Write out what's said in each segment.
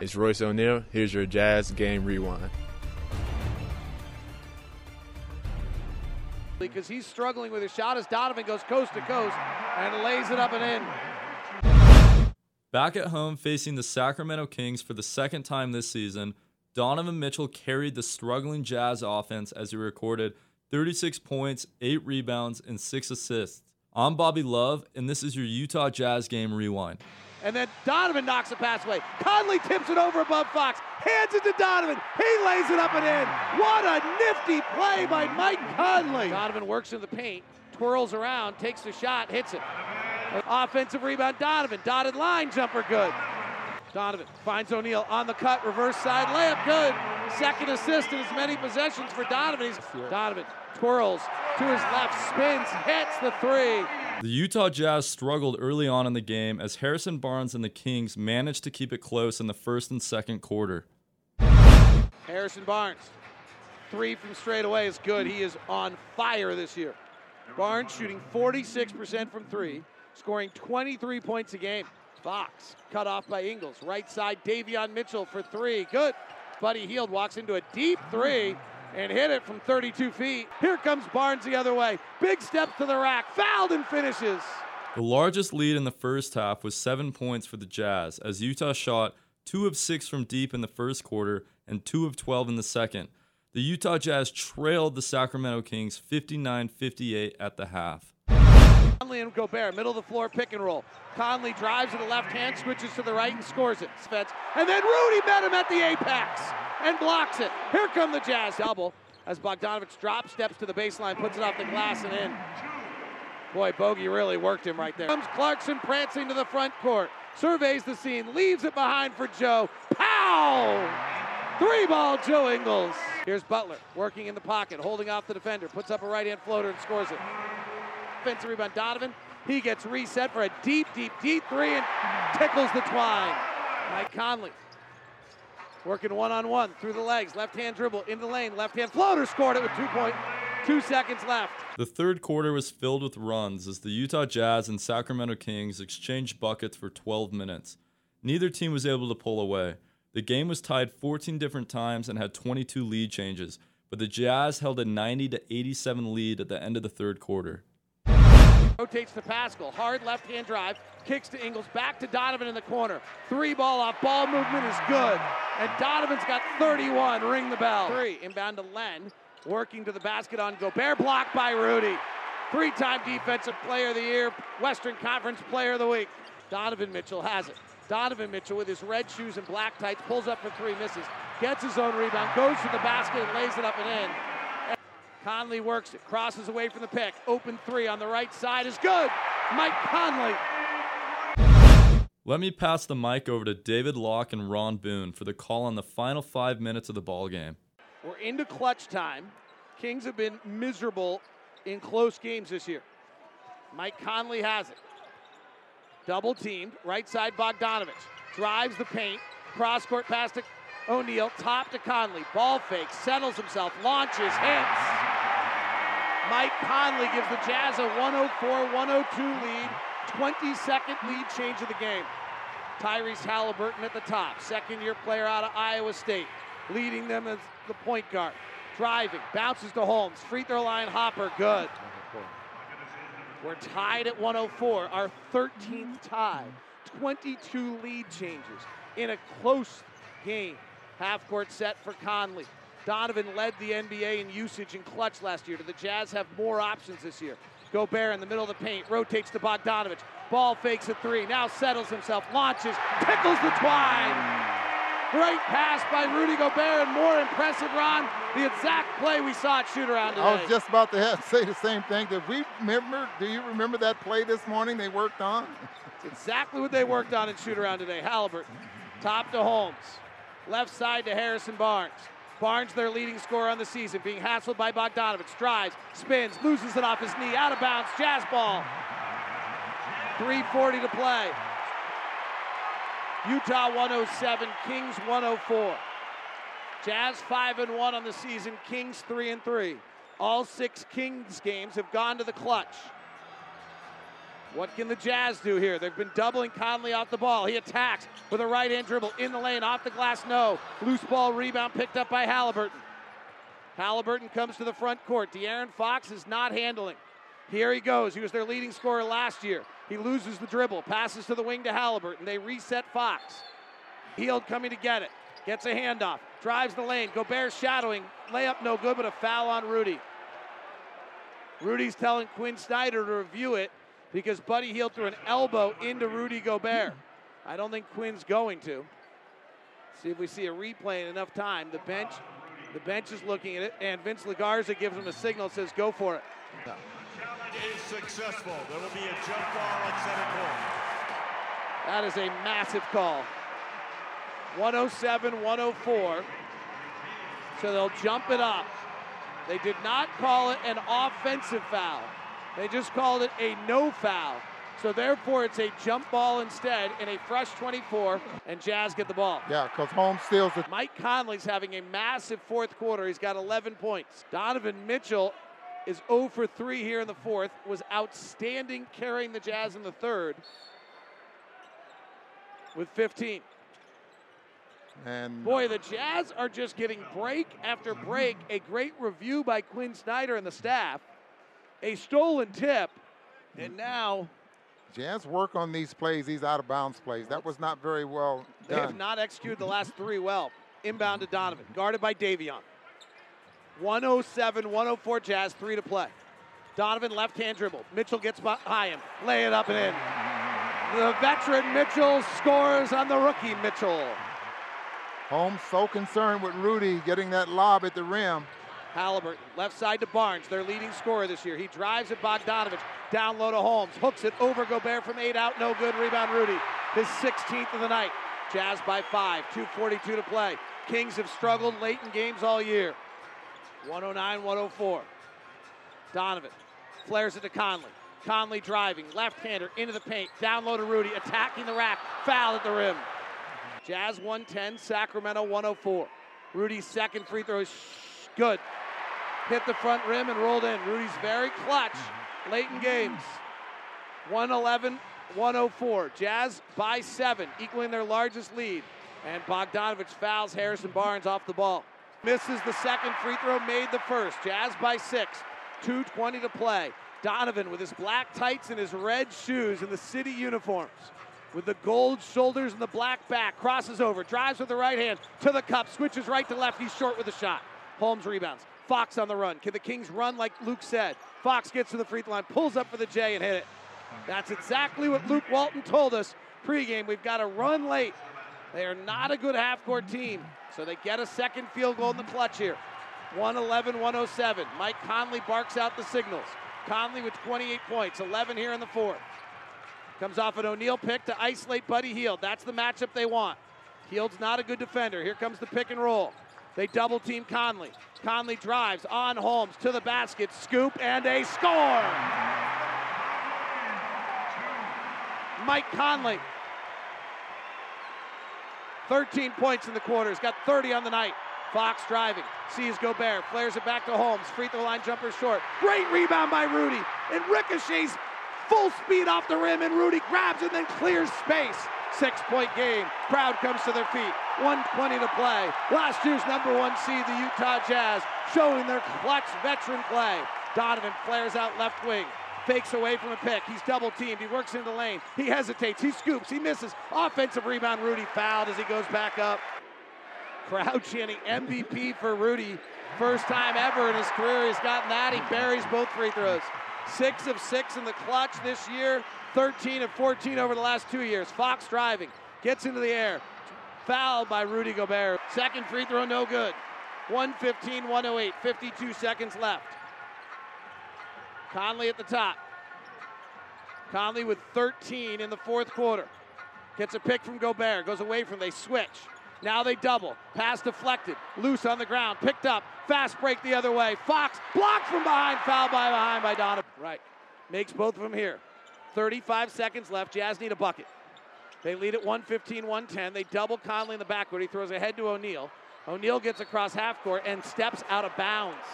It's Royce O'Neal. Here's your Jazz Game Rewind. because he's struggling with his shot as Donovan goes coast to coast and lays it up and in. Back at home facing the Sacramento Kings for the second time this season, Donovan Mitchell carried the struggling Jazz offense as he recorded 36 points, 8 rebounds, and 6 assists. I'm Bobby Love, and this is your Utah Jazz Game Rewind. And then Donovan knocks a pass away. Conley tips it over above Fox, hands it to Donovan. He lays it up and in. What a nifty play by Mike Conley. Donovan works in the paint, twirls around, takes the shot, hits it. Offensive rebound, Donovan. Dotted line jumper, good. Donovan finds O'Neal on the cut, reverse side layup, good. Second assist in as many possessions for Donovan. He's, Donovan twirls to his left, spins, hits the three. The Utah Jazz struggled early on in the game as Harrison Barnes and the Kings managed to keep it close in the first and second quarter. Harrison Barnes, three from straight away is good. He is on fire this year. Barnes shooting 46% from three, scoring 23 points a game. Fox cut off by Ingles. Right side, Davion Mitchell for three. Good. Buddy Hield walks into a deep three and hit it from 32 feet. Here comes Barnes the other way. Big step to the rack. Fouled and finishes. The largest lead in the first half was seven points for the Jazz, as Utah shot two of six from deep in the first quarter and two of 12 in the second. The Utah Jazz trailed the Sacramento Kings 59 58 at the half. Conley and Gobert, middle of the floor pick and roll. Conley drives to the left hand, switches to the right, and scores it. Spence. And then Rudy met him at the apex and blocks it. Here come the Jazz double as Bogdanovich drops, steps to the baseline, puts it off the glass and in. Boy, Bogey really worked him right there. Comes Clarkson prancing to the front court, surveys the scene, leaves it behind for Joe. Pow! Three ball Joe Ingles. Here's Butler working in the pocket, holding off the defender, puts up a right hand floater and scores it. Offensive rebound, Donovan. He gets reset for a deep, deep, deep three and tickles the twine. Mike Conley working one on one through the legs, left hand dribble into the lane, left hand floater scored it with two point two seconds left. The third quarter was filled with runs as the Utah Jazz and Sacramento Kings exchanged buckets for 12 minutes. Neither team was able to pull away. The game was tied 14 different times and had 22 lead changes, but the Jazz held a 90 to 87 lead at the end of the third quarter. Rotates to Paschall. Hard left hand drive. Kicks to Ingles. Back to Donovan in the corner. Three ball off. Ball movement is good. And Donovan's got 31. Ring the bell. Three. Inbound to Len. Working to the basket on Gobert. Blocked by Rudy. Three time defensive player of the year. Western Conference player of the week. Donovan Mitchell has it. Donovan Mitchell with his red shoes and black tights pulls up for three, misses. Gets his own rebound. Goes to the basket and lays it up and in. Conley works it, crosses away from the pick. Open three on the right side is good. Mike Conley. Let me pass the mic over to David Locke and Ron Boone for the call on the final five minutes of the ball game. We're into clutch time. Kings have been miserable in close games this year. Mike Conley has it. Double teamed, right side Bogdanovich. Drives the paint, cross court pass to O'Neal, top to Conley. Ball fake, settles himself, launches, hits. Mike Conley gives the Jazz a 104-102 lead, 22nd lead change of the game. Tyrese Halliburton at the top, second-year player out of Iowa State, leading them as the point guard. Driving, bounces to Holmes, free throw line hopper, good. We're tied at 104, our 13th tie. 22 lead changes in a close game. Half court set for Conley. Donovan led the NBA in usage and clutch last year. Do the Jazz have more options this year? Gobert in the middle of the paint, rotates to Bogdanovich. Ball fakes a three, now settles himself, launches, tickles the twine. Great pass by Rudy Gobert, and more impressive, Ron, the exact play we saw at shoot around today. I was just about to have, say the same thing. Did we remember? Do you remember that play this morning they worked on? It's exactly what they worked on in shoot around today. Halliburton Top to Holmes. Left side to Harrison Barnes. Barnes, their leading scorer on the season, being hassled by Bogdanovich. Drives, spins, loses it off his knee, out of bounds, jazz ball. 3.40 to play. Utah 107, Kings 104. Jazz 5 and 1 on the season, Kings 3 and 3. All six Kings games have gone to the clutch. What can the Jazz do here? They've been doubling Conley off the ball. He attacks with a right hand dribble in the lane, off the glass, no. Loose ball rebound picked up by Halliburton. Halliburton comes to the front court. De'Aaron Fox is not handling. Here he goes. He was their leading scorer last year. He loses the dribble, passes to the wing to Halliburton. They reset Fox. Hield coming to get it. Gets a handoff. Drives the lane. Gobert shadowing. Layup no good, but a foul on Rudy. Rudy's telling Quin Snyder to review it because Buddy Hield threw an elbow into Rudy Gobert. I don't think Quin's going to. See if we see a replay in enough time. The bench, the bench is looking at it, and Vince Legarza gives him a signal, says, "Go for it." Challenge is successful. There will be a jump ball at center court. That is a massive call. 107 104. So they'll jump it up. They did not call it an offensive foul, they just called it a no foul. So therefore, it's a jump ball instead in a fresh 24, and Jazz get the ball. Yeah, because Holmes steals the Mike Conley's having a massive fourth quarter. He's got 11 points. Donovan Mitchell is 0 for 3 here in the fourth, was outstanding carrying the Jazz in the third with 15. and Boy, the Jazz are just getting break after break. A great review by Quin Snyder and the staff. A stolen tip. And now Jazz work on these plays, these out of bounds plays. That was not very well they have done. not executed the last three well. Inbound to Donovan, guarded by Davion. 107 104 Jazz, three to play. Donovan left hand dribble. Mitchell gets behind him. Lay it up and in. The veteran Mitchell scores on the rookie Mitchell. Holmes so concerned with Rudy getting that lob at the rim. Halliburton, left side to Barnes, their leading scorer this year. He drives at Bogdanovich, down low to Holmes, hooks it over Gobert from eight out, no good. Rebound Rudy, his 16th of the night. Jazz by five, 2:42 to play. Kings have struggled late in games all year. 109-104. Donovan flares it to Conley. Conley driving, left-hander into the paint, down low to Rudy, attacking the rack, foul at the rim. Jazz 110, Sacramento 104. Rudy's second free throw is good. Hit the front rim and rolled in. Rudy's very clutch mm-hmm. late in games. 111 104. Jazz by seven, equaling their largest lead. And Bogdanovich fouls Harrison Barnes off the ball. Misses the second free throw, made the first. Jazz by six. 2.20 to play. Donovan with his black tights and his red shoes in the city uniforms. With the gold shoulders and the black back, crosses over, drives with the right hand to the cup, switches right to left. He's short with a shot. Holmes rebounds. Fox on the run. Can the Kings run like Luke said? Fox gets to the free throw line, pulls up for the J and hit it. That's exactly what Luke Walton told us pregame. We've got to run late. They are not a good half court team, so they get a second field goal in the clutch here. 111 107. Mike Conley barks out the signals. Conley with 28 points, 11 here in the fourth. Comes off an O'Neal pick to isolate Buddy Hield. That's the matchup they want. Hield's not a good defender. Here comes the pick and roll. They double team Conley. Conley drives on Holmes to the basket, scoop, and a score. Mike Conley. 13 points in the quarter. He's got 30 on the night. Fox driving. Sees Gobert. Flares it back to Holmes. Free throw line jumper short. Great rebound by Rudy. And ricochets full speed off the rim. And Rudy grabs and then clears space. Six point game. Crowd comes to their feet. 120 to play. Last year's number one seed, the Utah Jazz, showing their clutch veteran play. Donovan flares out left wing fakes away from a pick. He's double teamed. He works into the lane. He hesitates. He scoops. He misses. Offensive rebound. Rudy fouled as he goes back up. Crowd chanting MVP for Rudy. First time ever in his career he's gotten that. He buries both free throws. Six of six in the clutch this year. 13 of 14 over the last two years. Fox driving. Gets into the air. Fouled by Rudy Gobert. Second free throw, no good. 115, 108. 52 seconds left. Conley at the top. Conley with 13 in the fourth quarter. Gets a pick from Gobert. Goes away from. They switch. Now they double. Pass deflected. Loose on the ground. Picked up. Fast break the other way. Fox blocked from behind. Foul by behind by Donovan. Right. Makes both of them here. 35 seconds left. Jazz need a bucket. They lead at 115 110. They double Conley in the backcourt. He throws ahead to O'Neal. O'Neal gets across half court and steps out of bounds.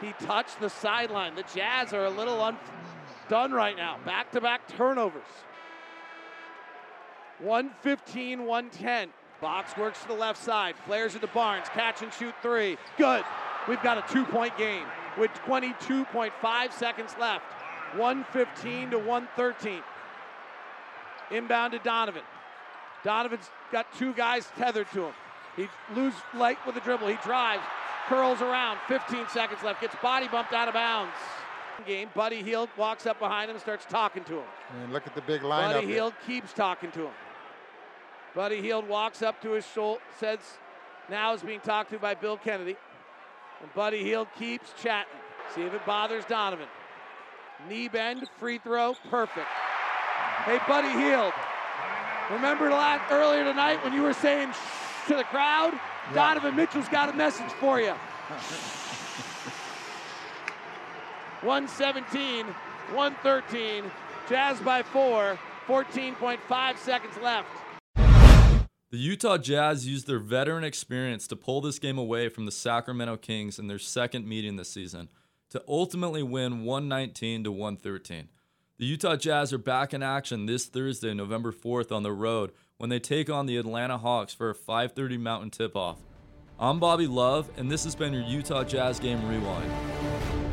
He touched the sideline. The Jazz are a little undone right now. Back to back turnovers. 115 110. Fox works to the left side. Flares into Barnes. Catch and shoot three. Good. We've got a two point game with 22.5 seconds left. 115 to 113. Inbound to Donovan. Donovan's got two guys tethered to him. He loses light with a dribble. He drives, curls around. 15 seconds left. Gets body bumped out of bounds. Game. Buddy Hield walks up behind him, starts talking to him. And look at the big lineup. Buddy Hield keeps talking to him. Buddy Hield walks up to his shoulder, says now is being talked to by Bill Kennedy. And Buddy Hield keeps chatting. See if it bothers Donovan. Knee bend, free throw, perfect. Hey, Buddy Hield. Remember last, earlier tonight when you were saying shh to the crowd? Yeah. Donovan Mitchell's got a message for you. 117, 113. Jazz by four. 14.5 seconds left. The Utah Jazz used their veteran experience to pull this game away from the Sacramento Kings in their second meeting this season to ultimately win 119 to 113. The Utah Jazz are back in action this Thursday, November 4th on the road when they take on the Atlanta Hawks for a 5:30 Mountain tip-off. I'm Bobby Love and this has been your Utah Jazz Game Rewind.